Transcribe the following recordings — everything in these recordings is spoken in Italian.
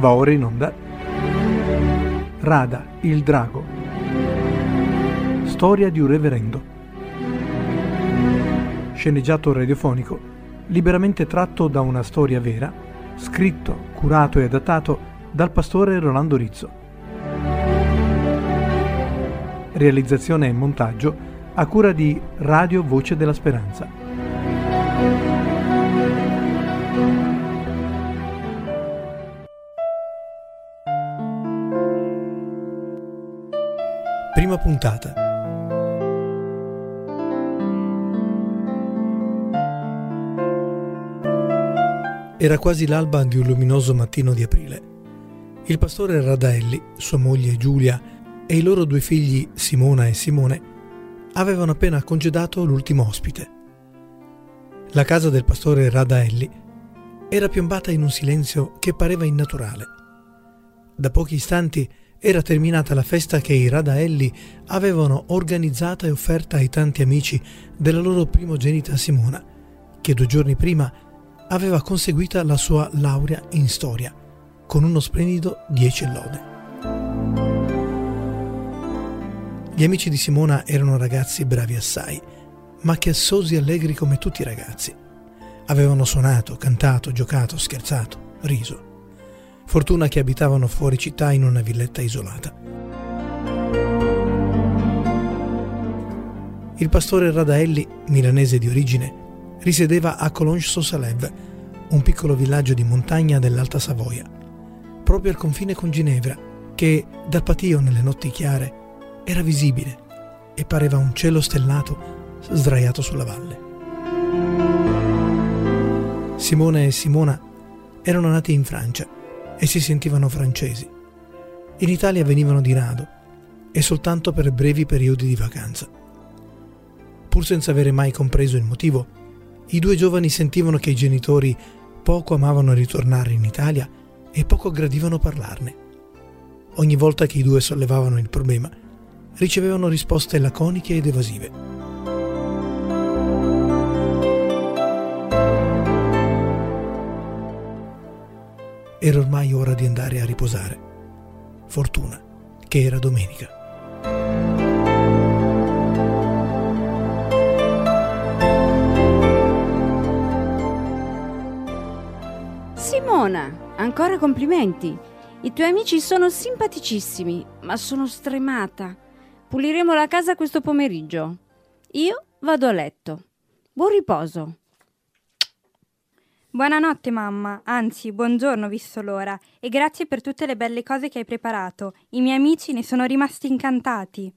Va ora in onda Rada, il drago. Storia di un reverendo. Sceneggiato radiofonico, liberamente tratto da una storia vera, scritto, curato e adattato dal pastore Rolando Rizzo. Realizzazione e montaggio a cura di Radio Voce della Speranza. Puntata. Era quasi l'alba di un luminoso mattino di aprile. Il pastore Radaelli, sua moglie Giulia e i loro due figli Simona e Simone avevano appena congedato l'ultimo ospite. La casa del pastore Radaelli era piombata in un silenzio che pareva innaturale. Da pochi istanti era terminata la festa che i Radaelli avevano organizzata e offerta ai tanti amici della loro primogenita Simona, che due giorni prima aveva conseguita la sua laurea in storia, con uno splendido 10 lode. Gli amici di Simona erano ragazzi bravi assai, ma chiassosi e allegri come tutti i ragazzi. Avevano suonato, cantato, giocato, scherzato, riso. Fortuna che abitavano fuori città in una villetta isolata. Il pastore Radaelli, milanese di origine, risiedeva a Collonges-sur-Salève, un piccolo villaggio di montagna dell'Alta Savoia, proprio al confine con Ginevra, che dal patio nelle notti chiare era visibile e pareva un cielo stellato sdraiato sulla valle. Simone e Simona erano nati in Francia e si sentivano francesi. In Italia venivano di rado e soltanto per brevi periodi di vacanza. Pur senza avere mai compreso il motivo, i due giovani sentivano che i genitori poco amavano ritornare in Italia e poco gradivano parlarne. Ogni volta che i due sollevavano il problema, ricevevano risposte laconiche ed evasive. Era ormai ora di andare a riposare. Fortuna che era domenica. Simona, ancora complimenti. I tuoi amici sono simpaticissimi, ma sono stremata. Puliremo la casa questo pomeriggio. Io vado a letto. Buon riposo. Buonanotte mamma, anzi buongiorno visto l'ora, e grazie per tutte le belle cose che hai preparato. I miei amici ne sono rimasti incantati.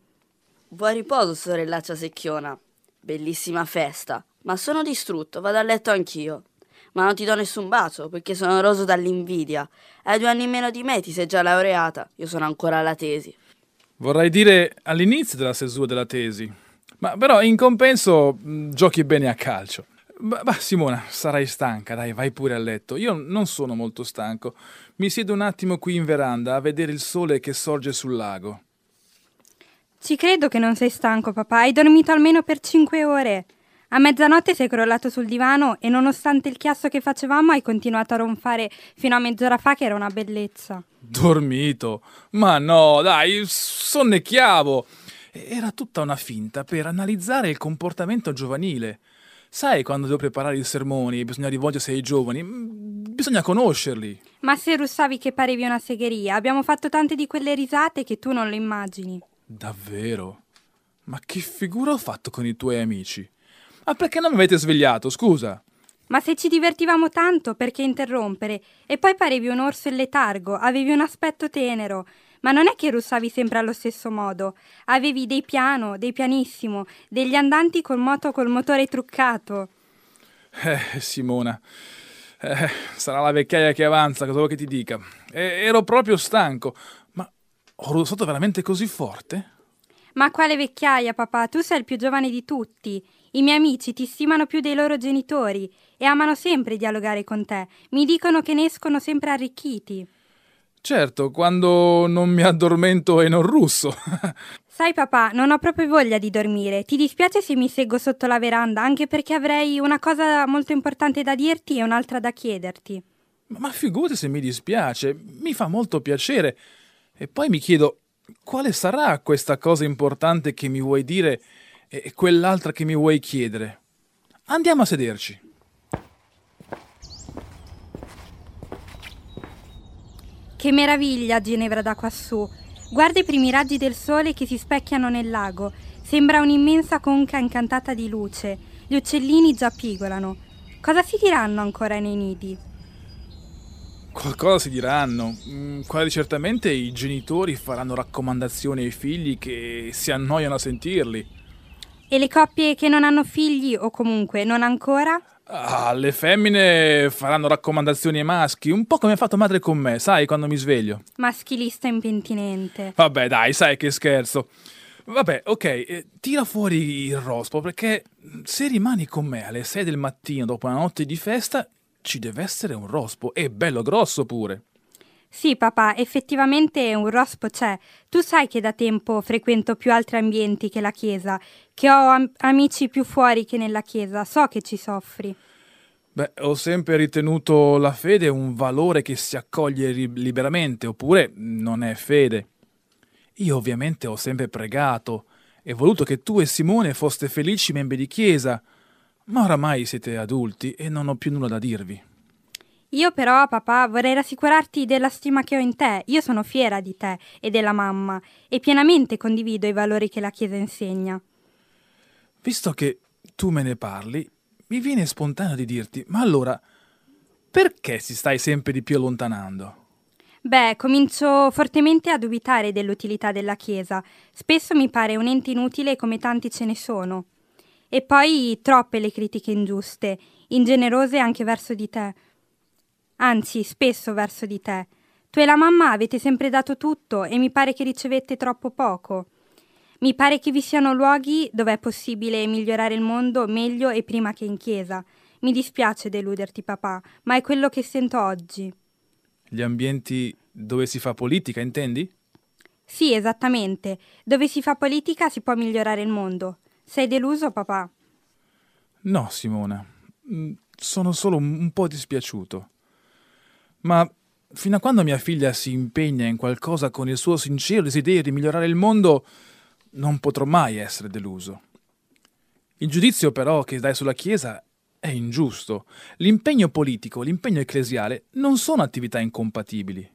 Buon riposo, sorellaccia secchiona. Bellissima festa, ma sono distrutto, vado a letto anch'io. Ma non ti do nessun bacio, perché sono roso dall'invidia. Hai due anni meno di me, ti sei già laureata, io sono ancora alla tesi. Vorrei dire all'inizio della stesura della tesi, ma però in compenso mh, giochi bene a calcio. Bah, Simona, sarai stanca, dai, vai pure a letto. Io non sono molto stanco. Mi siedo un attimo qui in veranda a vedere il sole che sorge sul lago. Ci credo che non sei stanco, papà. Hai dormito almeno per cinque ore. A mezzanotte sei crollato sul divano e nonostante il chiasso che facevamo hai continuato a ronfare fino a mezz'ora fa che era una bellezza. Dormito? Ma no, dai, sonnecchiavo. Era tutta una finta per analizzare il comportamento giovanile. Sai quando devo preparare i sermoni bisogna rivolgersi ai giovani? Mm, bisogna conoscerli. Ma se russavi che parevi una segheria, abbiamo fatto tante di quelle risate che tu non le immagini. Davvero? Ma che figura ho fatto con i tuoi amici? Ma perché non mi avete svegliato, scusa? Ma se ci divertivamo tanto, perché interrompere? E poi parevi un orso in letargo, avevi un aspetto tenero. Ma non è che russavi sempre allo stesso modo. Avevi dei piano, dei pianissimo, degli andanti col moto col motore truccato. Eh, Simona. Eh, sarà la vecchiaia che avanza, cosa vuoi che ti dica? Eh, ero proprio stanco. Ma ho russato veramente così forte? Ma quale vecchiaia, papà? Tu sei il più giovane di tutti. I miei amici ti stimano più dei loro genitori e amano sempre dialogare con te. Mi dicono che ne escono sempre arricchiti. Certo, quando non mi addormento e non russo. Sai papà, non ho proprio voglia di dormire. Ti dispiace se mi seguo sotto la veranda, anche perché avrei una cosa molto importante da dirti e un'altra da chiederti. Ma figurati se mi dispiace, mi fa molto piacere. E poi mi chiedo, quale sarà questa cosa importante che mi vuoi dire e quell'altra che mi vuoi chiedere? Andiamo a sederci. Che meraviglia Ginevra da quassù. Guarda i primi raggi del sole che si specchiano nel lago. Sembra un'immensa conca incantata di luce. Gli uccellini già pigolano. Cosa si diranno ancora nei nidi? Qualcosa si diranno. Mm, quasi certamente i genitori faranno raccomandazioni ai figli che si annoiano a sentirli. E le coppie che non hanno figli o comunque non ancora? Ah, le femmine faranno raccomandazioni ai maschi, un po' come ha fatto madre con me, sai, quando mi sveglio. Maschilista impentinente. Vabbè, dai, sai che scherzo. Vabbè, ok, eh, tira fuori il rospo perché se rimani con me alle 6 del mattino dopo una notte di festa, ci deve essere un rospo e bello grosso pure. Sì, papà, effettivamente un rospo c'è. Tu sai che da tempo frequento più altri ambienti che la chiesa, che ho am- amici più fuori che nella chiesa, so che ci soffri. Beh, ho sempre ritenuto la fede un valore che si accoglie ri- liberamente, oppure non è fede. Io ovviamente ho sempre pregato e voluto che tu e Simone foste felici membri di chiesa, ma oramai siete adulti e non ho più nulla da dirvi. Io però, papà, vorrei rassicurarti della stima che ho in te. Io sono fiera di te e della mamma e pienamente condivido i valori che la Chiesa insegna. Visto che tu me ne parli, mi viene spontaneo di dirti, ma allora perché si stai sempre di più allontanando? Beh, comincio fortemente a dubitare dell'utilità della Chiesa. Spesso mi pare un ente inutile come tanti ce ne sono. E poi troppe le critiche ingiuste, ingenerose anche verso di te anzi spesso verso di te. Tu e la mamma avete sempre dato tutto e mi pare che ricevete troppo poco. Mi pare che vi siano luoghi dove è possibile migliorare il mondo meglio e prima che in chiesa. Mi dispiace deluderti, papà, ma è quello che sento oggi. Gli ambienti dove si fa politica, intendi? Sì, esattamente. Dove si fa politica si può migliorare il mondo. Sei deluso, papà? No, Simona. Mm, sono solo un po' dispiaciuto. Ma fino a quando mia figlia si impegna in qualcosa con il suo sincero desiderio di migliorare il mondo, non potrò mai essere deluso. Il giudizio però che dai sulla Chiesa è ingiusto. L'impegno politico, l'impegno ecclesiale non sono attività incompatibili.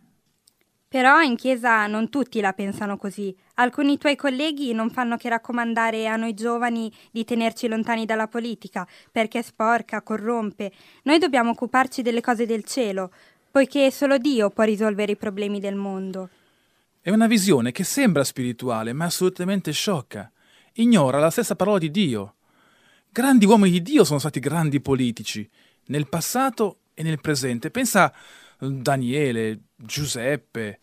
Però in Chiesa non tutti la pensano così. Alcuni tuoi colleghi non fanno che raccomandare a noi giovani di tenerci lontani dalla politica, perché è sporca, corrompe. Noi dobbiamo occuparci delle cose del cielo poiché solo Dio può risolvere i problemi del mondo. È una visione che sembra spirituale, ma assolutamente sciocca. Ignora la stessa parola di Dio. Grandi uomini di Dio sono stati grandi politici, nel passato e nel presente. Pensa a Daniele, Giuseppe,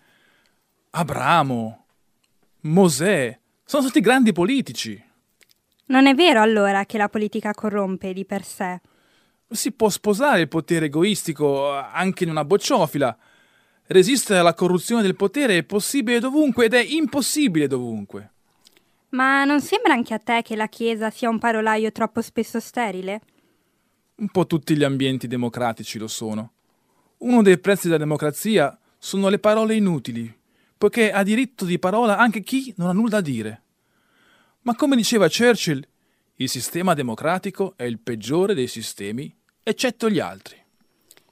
Abramo, Mosè. Sono stati grandi politici. Non è vero allora che la politica corrompe di per sé si può sposare il potere egoistico anche in una bocciofila. Resistere alla corruzione del potere è possibile dovunque ed è impossibile dovunque. Ma non sembra anche a te che la Chiesa sia un parolaio troppo spesso sterile? Un po' tutti gli ambienti democratici lo sono. Uno dei prezzi della democrazia sono le parole inutili, poiché ha diritto di parola anche chi non ha nulla da dire. Ma come diceva Churchill, il sistema democratico è il peggiore dei sistemi eccetto gli altri.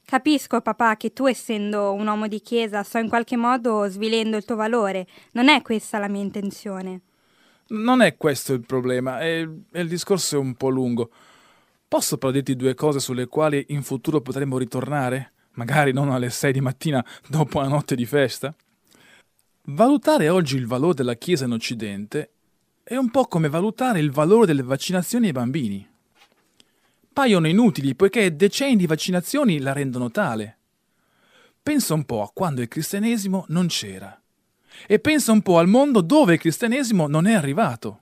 Capisco, papà, che tu, essendo un uomo di chiesa, sto in qualche modo svilendo il tuo valore. Non è questa la mia intenzione. Non è questo il problema, è, è il discorso è un po' lungo. Posso però dirti due cose sulle quali in futuro potremmo ritornare? Magari non alle sei di mattina dopo una notte di festa? Valutare oggi il valore della Chiesa in Occidente è un po' come valutare il valore delle vaccinazioni ai bambini paiono inutili poiché decenni di vaccinazioni la rendono tale. Pensa un po' a quando il cristianesimo non c'era e pensa un po' al mondo dove il cristianesimo non è arrivato.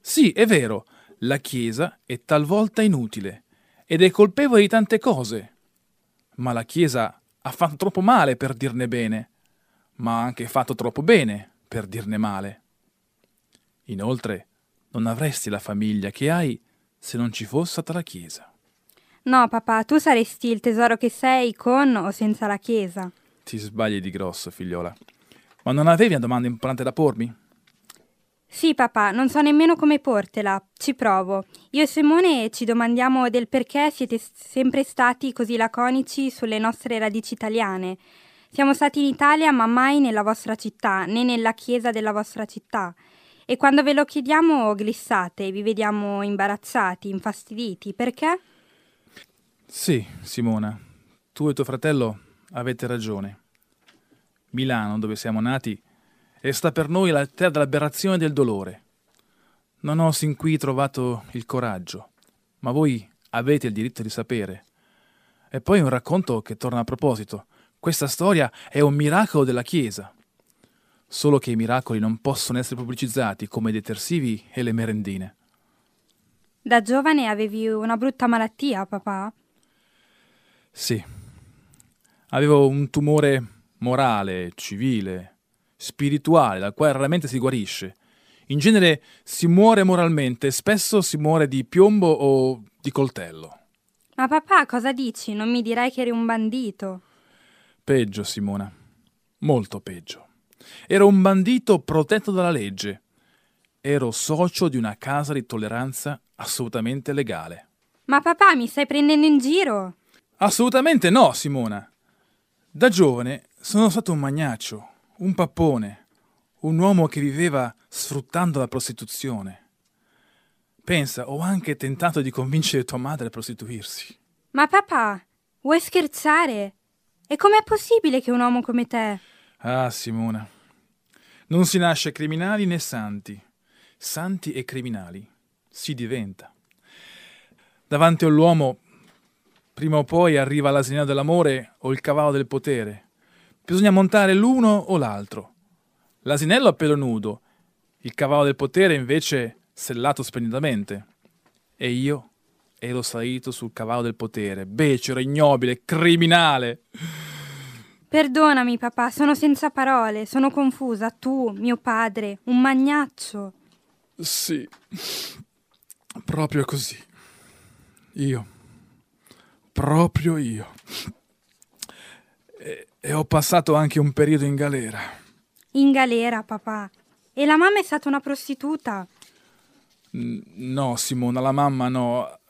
Sì, è vero, la Chiesa è talvolta inutile ed è colpevole di tante cose, ma la Chiesa ha fatto troppo male per dirne bene, ma ha anche fatto troppo bene per dirne male. Inoltre, non avresti la famiglia che hai se non ci fosse stata la Chiesa. No, papà, tu saresti il tesoro che sei con o senza la Chiesa. Ti sbagli di grosso, figliola. Ma non avevi una domanda importante da pormi? Sì, papà, non so nemmeno come portela. Ci provo. Io e Simone ci domandiamo del perché siete sempre stati così laconici sulle nostre radici italiane. Siamo stati in Italia, ma mai nella vostra città, né nella chiesa della vostra città. E quando ve lo chiediamo glissate, vi vediamo imbarazzati, infastiditi. Perché? Sì, Simona, tu e tuo fratello avete ragione. Milano, dove siamo nati, è stata per noi la terra dell'aberrazione e del dolore. Non ho sin qui trovato il coraggio, ma voi avete il diritto di sapere. E poi un racconto che torna a proposito. Questa storia è un miracolo della Chiesa. Solo che i miracoli non possono essere pubblicizzati come i detersivi e le merendine. Da giovane avevi una brutta malattia, papà? Sì. Avevo un tumore morale, civile, spirituale, dal quale raramente si guarisce. In genere si muore moralmente, spesso si muore di piombo o di coltello. Ma papà, cosa dici? Non mi direi che eri un bandito. Peggio, Simona. Molto peggio. Ero un bandito protetto dalla legge. Ero socio di una casa di tolleranza assolutamente legale. Ma papà, mi stai prendendo in giro? Assolutamente no, Simona. Da giovane sono stato un magnaccio, un pappone, un uomo che viveva sfruttando la prostituzione. Pensa, ho anche tentato di convincere tua madre a prostituirsi. Ma papà, vuoi scherzare? E com'è possibile che un uomo come te... Ah, Simona. Non si nasce criminali né santi. Santi e criminali si diventa. Davanti all'uomo, prima o poi arriva l'asinello dell'amore o il cavallo del potere. Bisogna montare l'uno o l'altro. L'asinello a pelo nudo, il cavallo del potere invece sellato splendidamente. E io ero salito sul cavallo del potere, becero, ignobile, criminale. Perdonami, papà, sono senza parole, sono confusa. Tu, mio padre, un magnaccio. Sì, proprio così. Io, proprio io. E, e ho passato anche un periodo in galera. In galera, papà. E la mamma è stata una prostituta? No, Simona, la mamma no.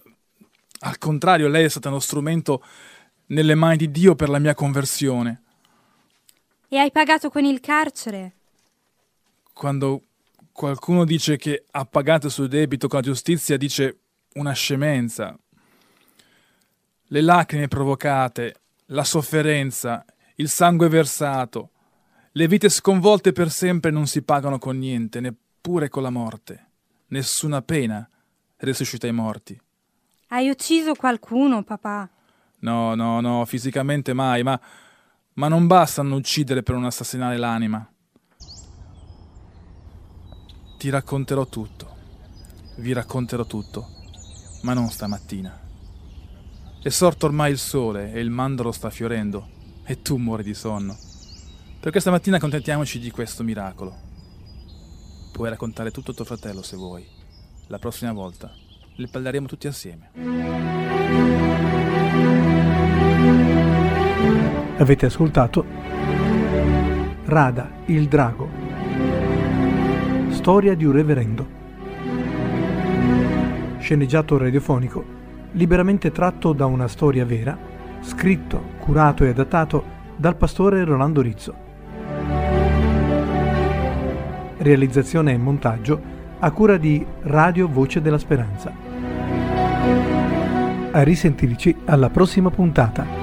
Al contrario, lei è stata uno strumento nelle mani di Dio per la mia conversione. E hai pagato con il carcere? Quando qualcuno dice che ha pagato il suo debito con la giustizia, dice una scemenza. Le lacrime provocate, la sofferenza, il sangue versato, le vite sconvolte per sempre non si pagano con niente, neppure con la morte. Nessuna pena resuscita i morti. Hai ucciso qualcuno, papà? No, no, no, fisicamente mai, ma, ma non bastano uccidere per non assassinare l'anima. Ti racconterò tutto, vi racconterò tutto, ma non stamattina. È sorto ormai il sole e il mandorlo sta fiorendo e tu muori di sonno. Per questa mattina contentiamoci di questo miracolo. Puoi raccontare tutto a tuo fratello se vuoi. La prossima volta le parleremo tutti assieme. Avete ascoltato Rada, il drago. Storia di un reverendo. Sceneggiato radiofonico, liberamente tratto da una storia vera, scritto, curato e adattato dal pastore Rolando Rizzo. Realizzazione e montaggio a cura di Radio Voce della Speranza. A risentirci alla prossima puntata.